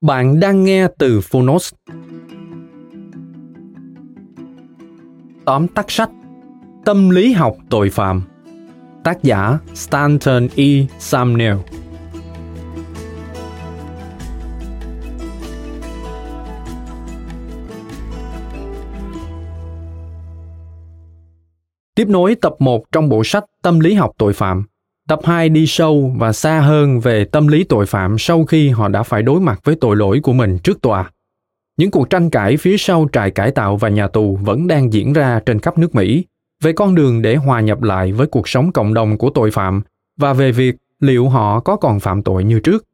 Bạn đang nghe từ Phonos. Tóm tắt sách, Tâm lý học tội phạm, Tác giả Stanton E. Samnell Tiếp nối tập 1 trong bộ sách Tâm lý học tội phạm Tập 2 đi sâu và xa hơn về tâm lý tội phạm sau khi họ đã phải đối mặt với tội lỗi của mình trước tòa. Những cuộc tranh cãi phía sau trại cải tạo và nhà tù vẫn đang diễn ra trên khắp nước Mỹ về con đường để hòa nhập lại với cuộc sống cộng đồng của tội phạm và về việc liệu họ có còn phạm tội như trước.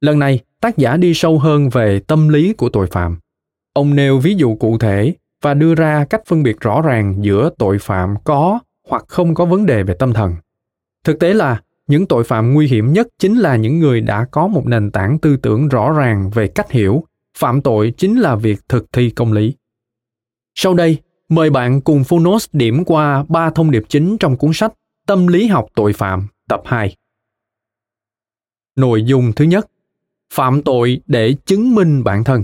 Lần này, tác giả đi sâu hơn về tâm lý của tội phạm. Ông nêu ví dụ cụ thể và đưa ra cách phân biệt rõ ràng giữa tội phạm có hoặc không có vấn đề về tâm thần thực tế là những tội phạm nguy hiểm nhất chính là những người đã có một nền tảng tư tưởng rõ ràng về cách hiểu phạm tội chính là việc thực thi công lý sau đây mời bạn cùng phonos điểm qua ba thông điệp chính trong cuốn sách tâm lý học tội phạm tập 2. Nội dung thứ nhất, phạm tội để chứng minh bản thân.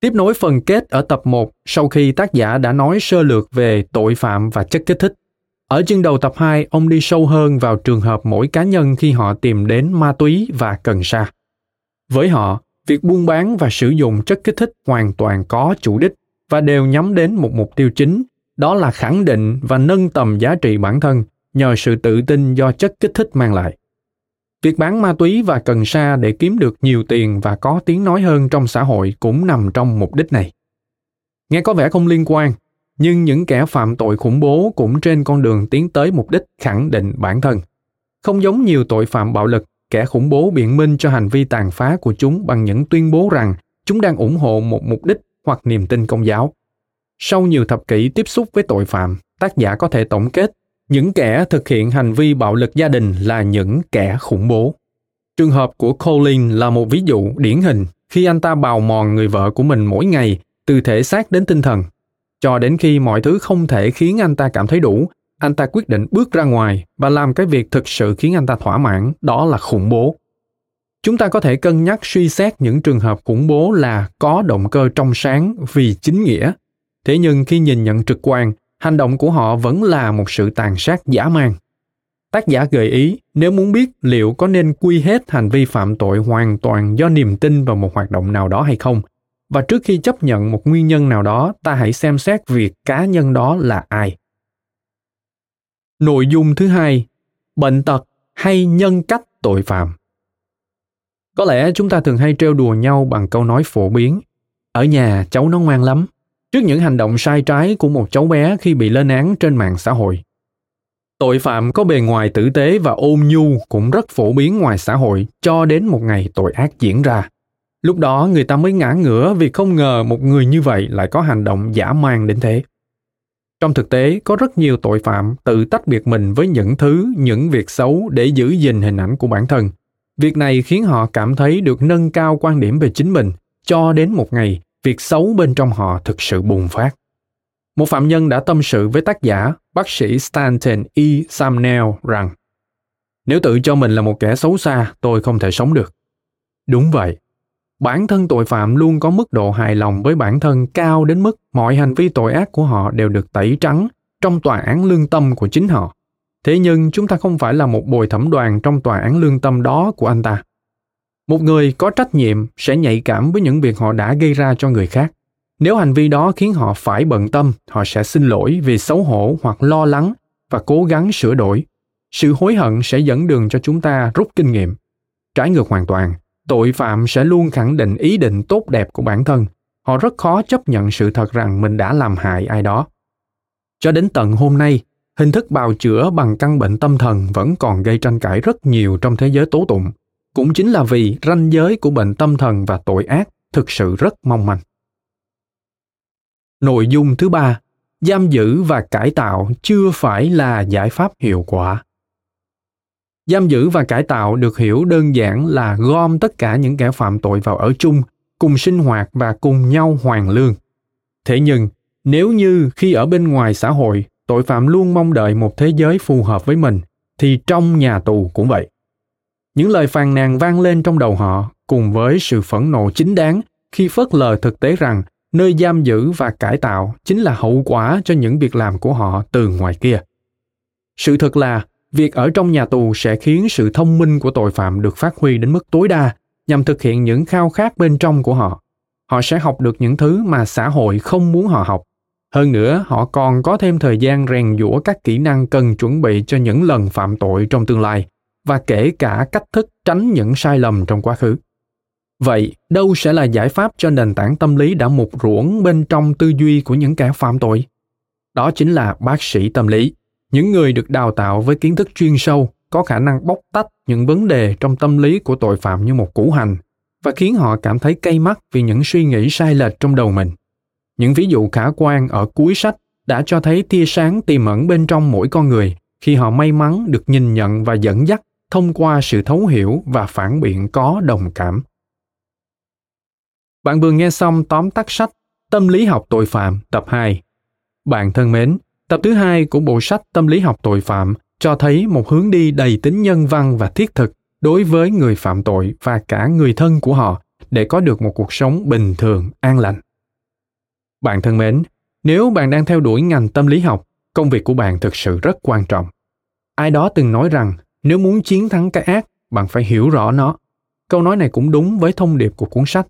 Tiếp nối phần kết ở tập 1 sau khi tác giả đã nói sơ lược về tội phạm và chất kích thích. Ở chương đầu tập 2, ông đi sâu hơn vào trường hợp mỗi cá nhân khi họ tìm đến ma túy và cần sa. Với họ, việc buôn bán và sử dụng chất kích thích hoàn toàn có chủ đích và đều nhắm đến một mục tiêu chính, đó là khẳng định và nâng tầm giá trị bản thân nhờ sự tự tin do chất kích thích mang lại. Việc bán ma túy và cần sa để kiếm được nhiều tiền và có tiếng nói hơn trong xã hội cũng nằm trong mục đích này. Nghe có vẻ không liên quan, nhưng những kẻ phạm tội khủng bố cũng trên con đường tiến tới mục đích khẳng định bản thân. Không giống nhiều tội phạm bạo lực, kẻ khủng bố biện minh cho hành vi tàn phá của chúng bằng những tuyên bố rằng chúng đang ủng hộ một mục đích hoặc niềm tin công giáo. Sau nhiều thập kỷ tiếp xúc với tội phạm, tác giả có thể tổng kết những kẻ thực hiện hành vi bạo lực gia đình là những kẻ khủng bố. Trường hợp của Colin là một ví dụ điển hình khi anh ta bào mòn người vợ của mình mỗi ngày từ thể xác đến tinh thần cho đến khi mọi thứ không thể khiến anh ta cảm thấy đủ, anh ta quyết định bước ra ngoài và làm cái việc thực sự khiến anh ta thỏa mãn, đó là khủng bố. Chúng ta có thể cân nhắc suy xét những trường hợp khủng bố là có động cơ trong sáng vì chính nghĩa. Thế nhưng khi nhìn nhận trực quan, hành động của họ vẫn là một sự tàn sát giả man. Tác giả gợi ý nếu muốn biết liệu có nên quy hết hành vi phạm tội hoàn toàn do niềm tin vào một hoạt động nào đó hay không, và trước khi chấp nhận một nguyên nhân nào đó, ta hãy xem xét việc cá nhân đó là ai. Nội dung thứ hai, bệnh tật hay nhân cách tội phạm. Có lẽ chúng ta thường hay trêu đùa nhau bằng câu nói phổ biến, ở nhà, cháu nó ngoan lắm. Trước những hành động sai trái của một cháu bé khi bị lên án trên mạng xã hội. Tội phạm có bề ngoài tử tế và ôn nhu cũng rất phổ biến ngoài xã hội cho đến một ngày tội ác diễn ra. Lúc đó người ta mới ngã ngửa vì không ngờ một người như vậy lại có hành động giả man đến thế. Trong thực tế, có rất nhiều tội phạm tự tách biệt mình với những thứ, những việc xấu để giữ gìn hình ảnh của bản thân. Việc này khiến họ cảm thấy được nâng cao quan điểm về chính mình, cho đến một ngày, việc xấu bên trong họ thực sự bùng phát. Một phạm nhân đã tâm sự với tác giả, bác sĩ Stanton E. Samnell rằng Nếu tự cho mình là một kẻ xấu xa, tôi không thể sống được. Đúng vậy, bản thân tội phạm luôn có mức độ hài lòng với bản thân cao đến mức mọi hành vi tội ác của họ đều được tẩy trắng trong tòa án lương tâm của chính họ. Thế nhưng chúng ta không phải là một bồi thẩm đoàn trong tòa án lương tâm đó của anh ta. Một người có trách nhiệm sẽ nhạy cảm với những việc họ đã gây ra cho người khác. Nếu hành vi đó khiến họ phải bận tâm, họ sẽ xin lỗi vì xấu hổ hoặc lo lắng và cố gắng sửa đổi. Sự hối hận sẽ dẫn đường cho chúng ta rút kinh nghiệm. Trái ngược hoàn toàn tội phạm sẽ luôn khẳng định ý định tốt đẹp của bản thân. Họ rất khó chấp nhận sự thật rằng mình đã làm hại ai đó. Cho đến tận hôm nay, hình thức bào chữa bằng căn bệnh tâm thần vẫn còn gây tranh cãi rất nhiều trong thế giới tố tụng. Cũng chính là vì ranh giới của bệnh tâm thần và tội ác thực sự rất mong manh. Nội dung thứ ba, giam giữ và cải tạo chưa phải là giải pháp hiệu quả giam giữ và cải tạo được hiểu đơn giản là gom tất cả những kẻ phạm tội vào ở chung, cùng sinh hoạt và cùng nhau hoàn lương. Thế nhưng, nếu như khi ở bên ngoài xã hội, tội phạm luôn mong đợi một thế giới phù hợp với mình, thì trong nhà tù cũng vậy. Những lời phàn nàn vang lên trong đầu họ, cùng với sự phẫn nộ chính đáng khi phớt lờ thực tế rằng nơi giam giữ và cải tạo chính là hậu quả cho những việc làm của họ từ ngoài kia. Sự thật là việc ở trong nhà tù sẽ khiến sự thông minh của tội phạm được phát huy đến mức tối đa nhằm thực hiện những khao khát bên trong của họ. Họ sẽ học được những thứ mà xã hội không muốn họ học. Hơn nữa, họ còn có thêm thời gian rèn giũa các kỹ năng cần chuẩn bị cho những lần phạm tội trong tương lai và kể cả cách thức tránh những sai lầm trong quá khứ. Vậy, đâu sẽ là giải pháp cho nền tảng tâm lý đã mục ruỗng bên trong tư duy của những kẻ phạm tội? Đó chính là bác sĩ tâm lý những người được đào tạo với kiến thức chuyên sâu có khả năng bóc tách những vấn đề trong tâm lý của tội phạm như một củ hành và khiến họ cảm thấy cay mắt vì những suy nghĩ sai lệch trong đầu mình những ví dụ khả quan ở cuối sách đã cho thấy tia sáng tiềm ẩn bên trong mỗi con người khi họ may mắn được nhìn nhận và dẫn dắt thông qua sự thấu hiểu và phản biện có đồng cảm. Bạn vừa nghe xong tóm tắt sách Tâm lý học tội phạm tập 2. Bạn thân mến, tập thứ hai của bộ sách Tâm lý học tội phạm cho thấy một hướng đi đầy tính nhân văn và thiết thực đối với người phạm tội và cả người thân của họ để có được một cuộc sống bình thường, an lành. Bạn thân mến, nếu bạn đang theo đuổi ngành tâm lý học, công việc của bạn thực sự rất quan trọng. Ai đó từng nói rằng nếu muốn chiến thắng cái ác, bạn phải hiểu rõ nó. Câu nói này cũng đúng với thông điệp của cuốn sách.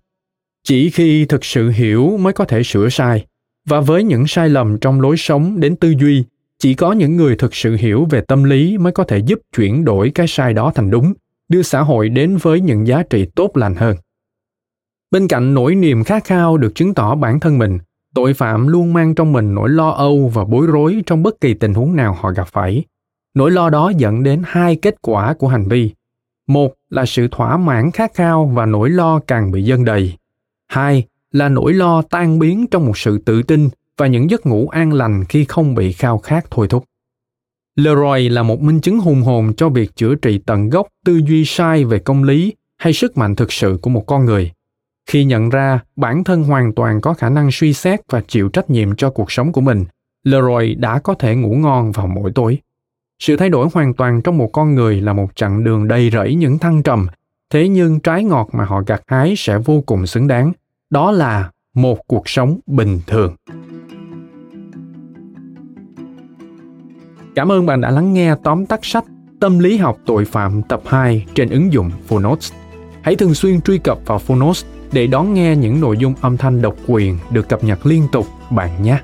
Chỉ khi thực sự hiểu mới có thể sửa sai. Và với những sai lầm trong lối sống đến tư duy, chỉ có những người thực sự hiểu về tâm lý mới có thể giúp chuyển đổi cái sai đó thành đúng, đưa xã hội đến với những giá trị tốt lành hơn. Bên cạnh nỗi niềm khát khao được chứng tỏ bản thân mình, tội phạm luôn mang trong mình nỗi lo âu và bối rối trong bất kỳ tình huống nào họ gặp phải. Nỗi lo đó dẫn đến hai kết quả của hành vi. Một là sự thỏa mãn khát khao và nỗi lo càng bị dâng đầy. Hai là nỗi lo tan biến trong một sự tự tin và những giấc ngủ an lành khi không bị khao khát thôi thúc. Leroy là một minh chứng hùng hồn cho việc chữa trị tận gốc tư duy sai về công lý hay sức mạnh thực sự của một con người. Khi nhận ra bản thân hoàn toàn có khả năng suy xét và chịu trách nhiệm cho cuộc sống của mình, leroy đã có thể ngủ ngon vào mỗi tối. Sự thay đổi hoàn toàn trong một con người là một chặng đường đầy rẫy những thăng trầm, thế nhưng trái ngọt mà họ gặt hái sẽ vô cùng xứng đáng đó là một cuộc sống bình thường Cảm ơn bạn đã lắng nghe tóm tắt sách Tâm lý học tội phạm tập 2 trên ứng dụng Phonos. Hãy thường xuyên truy cập vào Phonos để đón nghe những nội dung âm thanh độc quyền được cập nhật liên tục, bạn nhé.